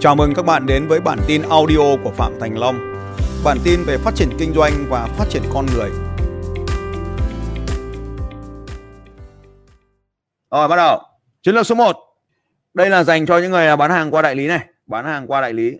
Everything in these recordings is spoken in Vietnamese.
Chào mừng các bạn đến với bản tin audio của Phạm Thành Long. Bản tin về phát triển kinh doanh và phát triển con người. Rồi bắt đầu. Chiến lược số 1. Đây là dành cho những người bán hàng qua đại lý này, bán hàng qua đại lý.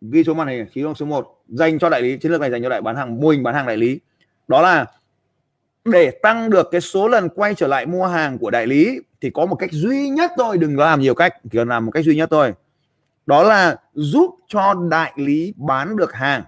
Ghi số màn hình chiến lược số 1 dành cho đại lý, chiến lược này dành cho đại bán hàng mô hình bán hàng đại lý. Đó là để tăng được cái số lần quay trở lại mua hàng của đại lý thì có một cách duy nhất thôi, đừng làm nhiều cách, chỉ cần làm một cách duy nhất thôi đó là giúp cho đại lý bán được hàng.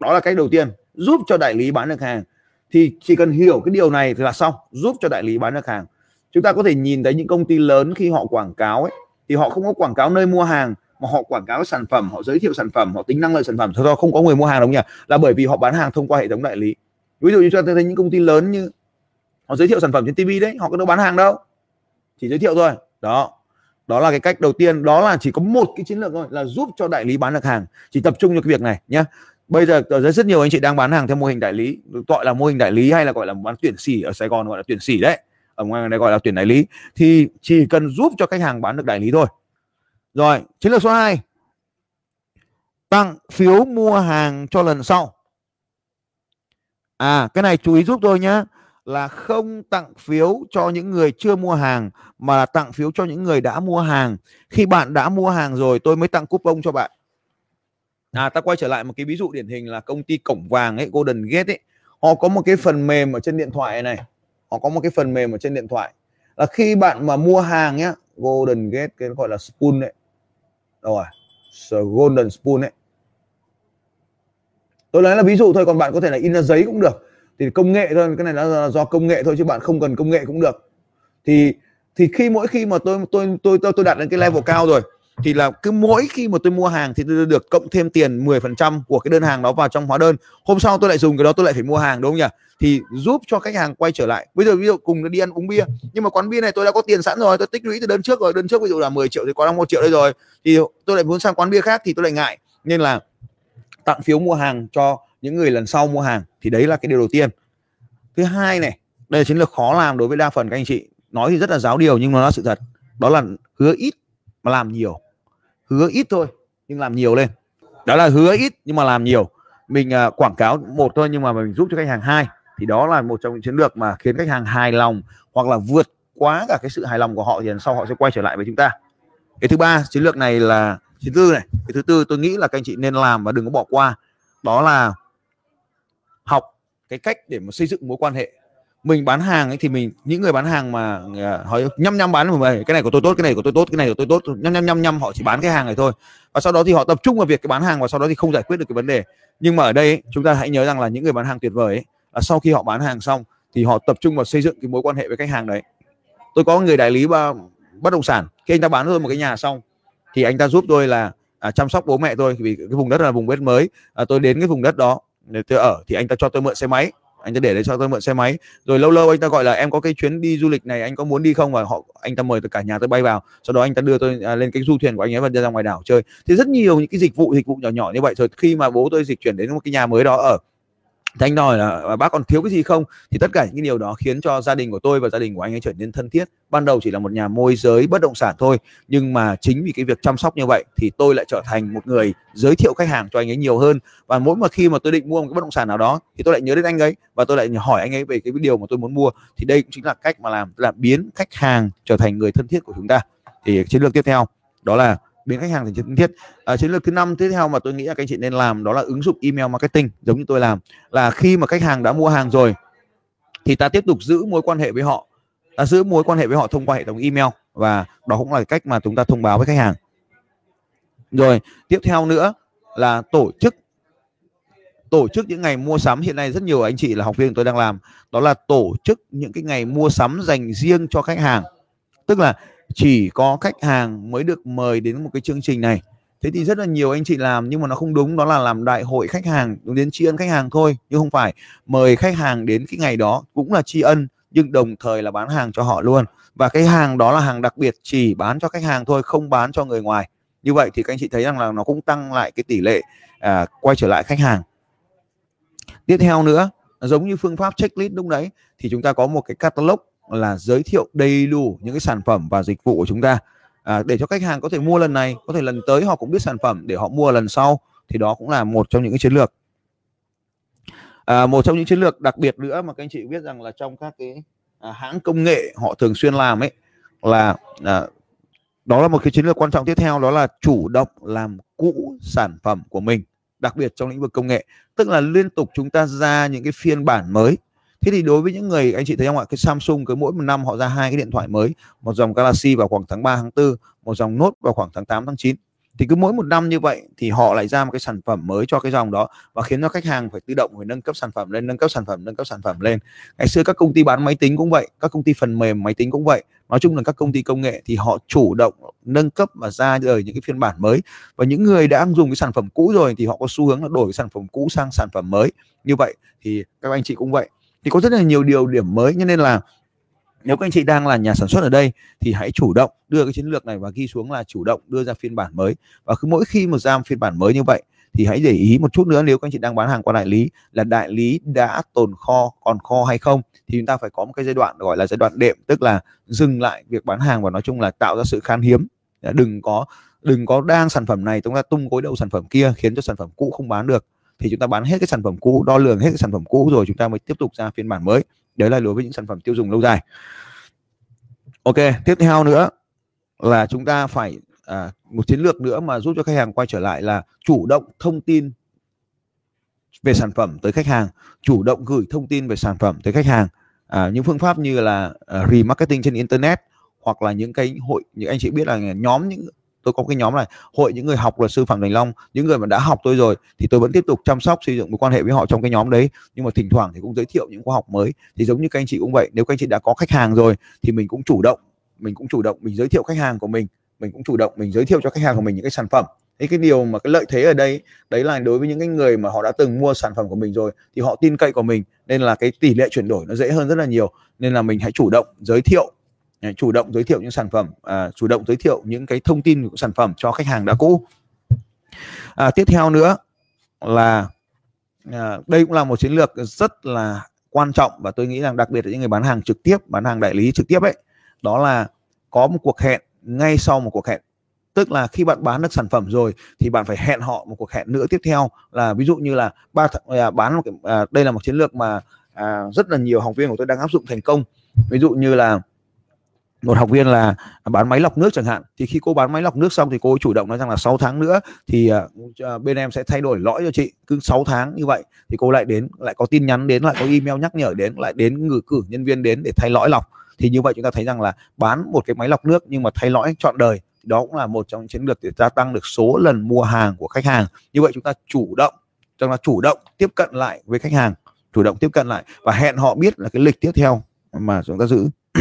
Đó là cách đầu tiên, giúp cho đại lý bán được hàng. Thì chỉ cần hiểu cái điều này thì là xong, giúp cho đại lý bán được hàng. Chúng ta có thể nhìn thấy những công ty lớn khi họ quảng cáo ấy, thì họ không có quảng cáo nơi mua hàng, mà họ quảng cáo sản phẩm, họ giới thiệu sản phẩm, họ tính năng lợi sản phẩm. Thôi không có người mua hàng đâu nhỉ? Là bởi vì họ bán hàng thông qua hệ thống đại lý. Ví dụ như chúng ta thấy những công ty lớn như họ giới thiệu sản phẩm trên TV đấy, họ có đâu bán hàng đâu. Chỉ giới thiệu thôi. Đó đó là cái cách đầu tiên, đó là chỉ có một cái chiến lược thôi, là giúp cho đại lý bán được hàng. Chỉ tập trung cho cái việc này nhé bây giờ rất rất nhiều anh chị đang bán hàng theo mô hình đại lý, gọi là mô hình đại lý hay là gọi là bán tuyển sỉ ở Sài Gòn gọi là tuyển sỉ đấy. Ở ngoài này gọi là tuyển đại lý. Thì chỉ cần giúp cho khách hàng bán được đại lý thôi. Rồi, chiến lược số 2 tặng phiếu mua hàng cho lần sau. À cái này chú ý giúp tôi nhé là không tặng phiếu cho những người chưa mua hàng, mà là tặng phiếu cho những người đã mua hàng. Khi bạn đã mua hàng rồi, tôi mới tặng coupon cho bạn. À ta quay trở lại một cái ví dụ điển hình là công ty cổng vàng ấy, Golden Gate ấy. Họ có một cái phần mềm ở trên điện thoại này. Họ có một cái phần mềm ở trên điện thoại. Là khi bạn mà mua hàng nhá, Golden Gate, cái gọi là spoon đấy à? rồi Golden Spoon ấy. Tôi nói là ví dụ thôi, còn bạn có thể là in ra giấy cũng được thì công nghệ thôi cái này là do công nghệ thôi chứ bạn không cần công nghệ cũng được. Thì thì khi mỗi khi mà tôi tôi tôi tôi, tôi đạt đến cái level cao rồi thì là cứ mỗi khi mà tôi mua hàng thì tôi được cộng thêm tiền 10% của cái đơn hàng đó vào trong hóa đơn. Hôm sau tôi lại dùng cái đó tôi lại phải mua hàng đúng không nhỉ? Thì giúp cho khách hàng quay trở lại. Bây giờ ví dụ cùng đi ăn uống bia nhưng mà quán bia này tôi đã có tiền sẵn rồi tôi tích lũy từ đơn trước rồi. Đơn trước ví dụ là 10 triệu thì có đang một triệu đây rồi. Thì tôi lại muốn sang quán bia khác thì tôi lại ngại. Nên là tặng phiếu mua hàng cho những người lần sau mua hàng thì đấy là cái điều đầu tiên. Thứ hai này đây là chiến lược khó làm đối với đa phần các anh chị. Nói thì rất là giáo điều nhưng nó là sự thật. Đó là hứa ít mà làm nhiều. Hứa ít thôi nhưng làm nhiều lên. Đó là hứa ít nhưng mà làm nhiều. Mình uh, quảng cáo một thôi nhưng mà mình giúp cho khách hàng hai. Thì đó là một trong những chiến lược mà khiến khách hàng hài lòng hoặc là vượt quá cả cái sự hài lòng của họ thì sau họ sẽ quay trở lại với chúng ta. Cái thứ ba chiến lược này là chiến tư này cái thứ tư tôi nghĩ là các anh chị nên làm và đừng có bỏ qua. Đó là học cái cách để mà xây dựng mối quan hệ. Mình bán hàng ấy thì mình những người bán hàng mà à, hỏi nhăm nhăm bán một cái này của tôi tốt cái này của tôi tốt cái này của tôi tốt. Nhăm nhăm nhăm nhăm họ chỉ bán cái hàng này thôi. Và sau đó thì họ tập trung vào việc cái bán hàng và sau đó thì không giải quyết được cái vấn đề. Nhưng mà ở đây ấy, chúng ta hãy nhớ rằng là những người bán hàng tuyệt vời ấy, là sau khi họ bán hàng xong thì họ tập trung vào xây dựng cái mối quan hệ với khách hàng đấy. Tôi có người đại lý ba bất động sản khi anh ta bán tôi một cái nhà xong thì anh ta giúp tôi là à, chăm sóc bố mẹ tôi vì cái vùng đất là vùng đất mới. À, tôi đến cái vùng đất đó để tôi ở thì anh ta cho tôi mượn xe máy. Anh ta để đấy cho tôi mượn xe máy. Rồi lâu lâu anh ta gọi là em có cái chuyến đi du lịch này anh có muốn đi không? Và họ anh ta mời tất cả nhà tôi bay vào. Sau đó anh ta đưa tôi à, lên cái du thuyền của anh ấy và đưa ra ngoài đảo chơi. Thì rất nhiều những cái dịch vụ dịch vụ nhỏ nhỏ như vậy. Rồi khi mà bố tôi dịch chuyển đến một cái nhà mới đó ở thì anh nói là à, bác còn thiếu cái gì không? Thì tất cả những cái điều đó khiến cho gia đình của tôi và gia đình của anh ấy trở nên thân thiết. Ban đầu chỉ là một nhà môi giới bất động sản thôi, nhưng mà chính vì cái việc chăm sóc như vậy thì tôi lại trở thành một người giới thiệu khách hàng cho anh ấy nhiều hơn. Và mỗi mà khi mà tôi định mua một cái bất động sản nào đó thì tôi lại nhớ đến anh ấy và tôi lại hỏi anh ấy về cái điều mà tôi muốn mua. Thì đây cũng chính là cách mà làm là biến khách hàng trở thành người thân thiết của chúng ta. Thì chiến lược tiếp theo đó là biến khách hàng thành chiến thiết. À, chiến lược thứ năm tiếp theo mà tôi nghĩ là các anh chị nên làm đó là ứng dụng email marketing giống như tôi làm. Là khi mà khách hàng đã mua hàng rồi thì ta tiếp tục giữ mối quan hệ với họ. Ta giữ mối quan hệ với họ thông qua hệ thống email và đó cũng là cách mà chúng ta thông báo với khách hàng. Rồi tiếp theo nữa là tổ chức. Tổ chức những ngày mua sắm. Hiện nay rất nhiều anh chị là học viên tôi đang làm. Đó là tổ chức những cái ngày mua sắm dành riêng cho khách hàng. Tức là chỉ có khách hàng mới được mời đến một cái chương trình này. Thế thì rất là nhiều anh chị làm nhưng mà nó không đúng đó là làm đại hội khách hàng đến tri ân khách hàng thôi nhưng không phải mời khách hàng đến cái ngày đó cũng là tri ân nhưng đồng thời là bán hàng cho họ luôn. Và cái hàng đó là hàng đặc biệt chỉ bán cho khách hàng thôi không bán cho người ngoài. Như vậy thì các anh chị thấy rằng là nó cũng tăng lại cái tỷ lệ à, quay trở lại khách hàng. Tiếp theo nữa giống như phương pháp checklist lúc đấy thì chúng ta có một cái catalog là giới thiệu đầy đủ những cái sản phẩm và dịch vụ của chúng ta. À, để cho khách hàng có thể mua lần này có thể lần tới họ cũng biết sản phẩm để họ mua lần sau thì đó cũng là một trong những cái chiến lược. À, một trong những chiến lược đặc biệt nữa mà các anh chị biết rằng là trong các cái à, hãng công nghệ họ thường xuyên làm ấy là à, đó là một cái chiến lược quan trọng tiếp theo đó là chủ động làm cũ sản phẩm của mình đặc biệt trong lĩnh vực công nghệ. Tức là liên tục chúng ta ra những cái phiên bản mới thế thì đối với những người, anh chị thấy không ạ? Cái Samsung cứ mỗi một năm họ ra hai cái điện thoại mới, một dòng Galaxy vào khoảng tháng 3 tháng 4 một dòng Note vào khoảng tháng 8 tháng 9 thì cứ mỗi một năm như vậy thì họ lại ra một cái sản phẩm mới cho cái dòng đó và khiến cho khách hàng phải tự động phải nâng cấp sản phẩm lên, nâng cấp sản phẩm, nâng cấp sản phẩm lên. Ngày xưa các công ty bán máy tính cũng vậy, các công ty phần mềm máy tính cũng vậy. Nói chung là các công ty công nghệ thì họ chủ động nâng cấp và ra đời những cái phiên bản mới. Và những người đã dùng cái sản phẩm cũ rồi thì họ có xu hướng là đổi cái sản phẩm cũ sang sản phẩm mới. Như vậy thì các anh chị cũng vậy thì có rất là nhiều điều điểm mới, cho nên là nếu các anh chị đang là nhà sản xuất ở đây thì hãy chủ động đưa cái chiến lược này và ghi xuống là chủ động đưa ra phiên bản mới. Và cứ mỗi khi một ra phiên bản mới như vậy thì hãy để ý một chút nữa nếu các anh chị đang bán hàng qua đại lý là đại lý đã tồn kho, còn kho hay không. Thì chúng ta phải có một cái giai đoạn gọi là giai đoạn đệm, tức là dừng lại việc bán hàng và nói chung là tạo ra sự khan hiếm. Đừng có đừng có đang sản phẩm này, chúng ta tung gối đầu sản phẩm kia khiến cho sản phẩm cũ không bán được thì chúng ta bán hết cái sản phẩm cũ đo lường hết cái sản phẩm cũ rồi chúng ta mới tiếp tục ra phiên bản mới. Đấy là đối với những sản phẩm tiêu dùng lâu dài. Ok tiếp theo nữa là chúng ta phải à, một chiến lược nữa mà giúp cho khách hàng quay trở lại là chủ động thông tin về sản phẩm tới khách hàng chủ động gửi thông tin về sản phẩm tới khách hàng. À, những phương pháp như là uh, remarketing trên internet hoặc là những cái hội những anh chị biết là nhóm những tôi có cái nhóm này, hội những người học luật sư phạm thành long, những người mà đã học tôi rồi, thì tôi vẫn tiếp tục chăm sóc, xây dựng mối quan hệ với họ trong cái nhóm đấy. Nhưng mà thỉnh thoảng thì cũng giới thiệu những khóa học mới. Thì giống như các anh chị cũng vậy, nếu các anh chị đã có khách hàng rồi, thì mình cũng chủ động, mình cũng chủ động, mình giới thiệu khách hàng của mình mình cũng chủ động, mình giới thiệu cho khách hàng của mình những cái sản phẩm. Thế cái điều mà cái lợi thế ở đây, đấy là đối với những cái người mà họ đã từng mua sản phẩm của mình rồi, thì họ tin cậy của mình, nên là cái tỷ lệ chuyển đổi nó dễ hơn rất là nhiều. Nên là mình hãy chủ động giới thiệu Ờ, chủ động giới thiệu những sản phẩm à, chủ động giới thiệu những cái thông tin của sản phẩm cho khách hàng đã cũ. À, tiếp theo nữa là à, đây cũng là một chiến lược rất là quan trọng và tôi nghĩ rằng đặc biệt là những người bán hàng trực tiếp bán hàng đại lý trực tiếp ấy đó là có một cuộc hẹn ngay sau một cuộc hẹn. Tức là khi bạn bán được sản phẩm rồi thì bạn phải hẹn họ một cuộc hẹn nữa tiếp theo là ví dụ như là ba à, bán một cái, à, đây là một chiến lược mà à, rất là nhiều học viên của tôi đang áp dụng thành công. Ví dụ như là một học viên là bán máy lọc nước chẳng hạn. Thì khi cô bán máy lọc nước xong thì cô chủ động nói rằng là 6 tháng nữa thì uh, bên em sẽ thay đổi lõi cho chị. Cứ 6 tháng như vậy thì cô lại đến lại có tin nhắn đến lại có email nhắc nhở đến lại đến ngử cử nhân viên đến để thay lõi lọc. Thì như vậy chúng ta thấy rằng là bán một cái máy lọc nước nhưng mà thay lõi trọn đời đó cũng là một trong những chiến lược để gia tăng được số lần mua hàng của khách hàng. Như vậy chúng ta chủ động chúng ta chủ động tiếp cận lại với khách hàng chủ động tiếp cận lại và hẹn họ biết là cái lịch tiếp theo mà chúng ta giữ.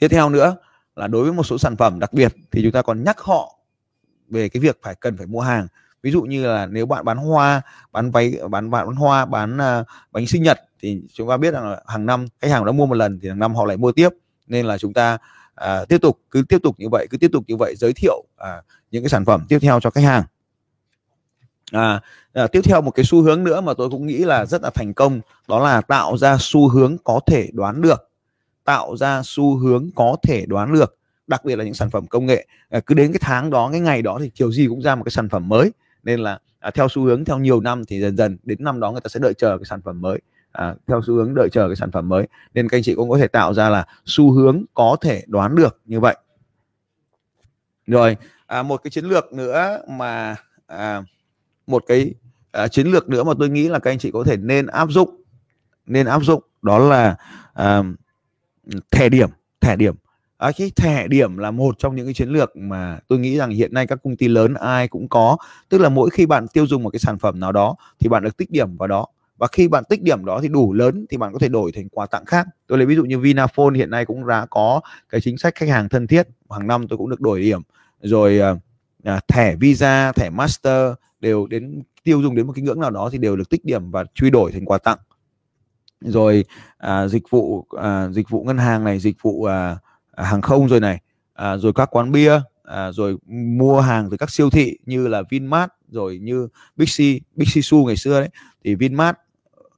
tiếp theo nữa là đối với một số sản phẩm đặc biệt thì chúng ta còn nhắc họ về cái việc phải cần phải mua hàng. Ví dụ như là nếu bạn bán hoa bán váy bán bán hoa bán uh, bánh sinh nhật thì chúng ta biết rằng là hàng năm khách hàng đã mua một lần thì hàng năm họ lại mua tiếp. Nên là chúng ta uh, tiếp tục cứ tiếp tục như vậy cứ tiếp tục như vậy giới thiệu uh, những cái sản phẩm tiếp theo cho khách hàng. À, à, tiếp theo một cái xu hướng nữa mà tôi cũng nghĩ là rất là thành công đó là tạo ra xu hướng có thể đoán được tạo ra xu hướng có thể đoán được đặc biệt là những sản phẩm công nghệ. À, cứ đến cái tháng đó cái ngày đó thì kiểu gì cũng ra một cái sản phẩm mới. Nên là à, theo xu hướng theo nhiều năm thì dần dần đến năm đó người ta sẽ đợi chờ cái sản phẩm mới. À, theo xu hướng đợi chờ cái sản phẩm mới. Nên các anh chị cũng có thể tạo ra là xu hướng có thể đoán được như vậy. Rồi à, một cái chiến lược nữa mà à, một cái à, chiến lược nữa mà tôi nghĩ là các anh chị có thể nên áp dụng nên áp dụng đó là à, thẻ điểm thẻ điểm. À, cái thẻ điểm là một trong những cái chiến lược mà tôi nghĩ rằng hiện nay các công ty lớn ai cũng có. Tức là mỗi khi bạn tiêu dùng một cái sản phẩm nào đó thì bạn được tích điểm vào đó. Và khi bạn tích điểm đó thì đủ lớn thì bạn có thể đổi thành quà tặng khác. Tôi lấy ví dụ như Vinaphone hiện nay cũng đã có cái chính sách khách hàng thân thiết. Hàng năm tôi cũng được đổi điểm. Rồi ờ, à, thẻ Visa thẻ Master đều đến tiêu dùng đến một cái ngưỡng nào đó thì đều được tích điểm và truy đổi thành quà tặng rồi à, dịch vụ à, dịch vụ ngân hàng này dịch vụ à, à, hàng không rồi này à, rồi các quán bia à, rồi mua hàng từ các siêu thị như là Vinmart rồi như Big C Big C Su ngày xưa đấy. Thì Vinmart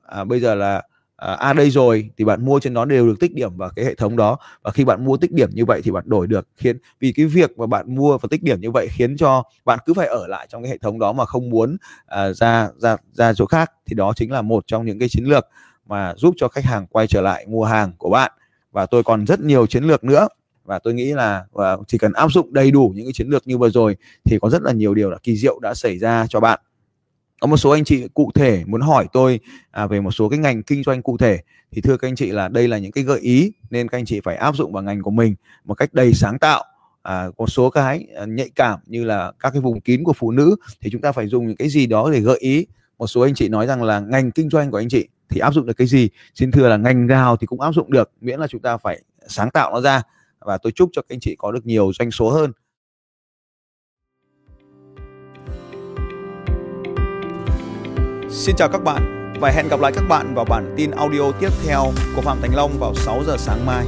à, bây giờ là à, à đây rồi thì bạn mua trên đó đều được tích điểm vào cái hệ thống đó. Và khi bạn mua tích điểm như vậy thì bạn đổi được khiến vì cái việc mà bạn mua và tích điểm như vậy khiến cho bạn cứ phải ở lại trong cái hệ thống đó mà không muốn à, ra ra ra chỗ khác thì đó chính là một trong những cái chiến lược mà giúp cho khách hàng quay trở lại mua hàng của bạn. Và tôi còn rất nhiều chiến lược nữa. Và tôi nghĩ là và chỉ cần áp dụng đầy đủ những cái chiến lược như vừa rồi thì có rất là nhiều điều là kỳ diệu đã xảy ra cho bạn. Có một số anh chị cụ thể muốn hỏi tôi à, về một số cái ngành kinh doanh cụ thể thì thưa các anh chị là đây là những cái gợi ý nên các anh chị phải áp dụng vào ngành của mình một cách đầy sáng tạo. À, một số cái à, nhạy cảm như là các cái vùng kín của phụ nữ thì chúng ta phải dùng những cái gì đó để gợi ý một số anh chị nói rằng là ngành kinh doanh của anh chị thì áp dụng được cái gì? Xin thưa là ngành nào thì cũng áp dụng được, miễn là chúng ta phải sáng tạo nó ra. Và tôi chúc cho các anh chị có được nhiều doanh số hơn. Xin chào các bạn và hẹn gặp lại các bạn vào bản tin audio tiếp theo của Phạm Thành Long vào 6 giờ sáng mai.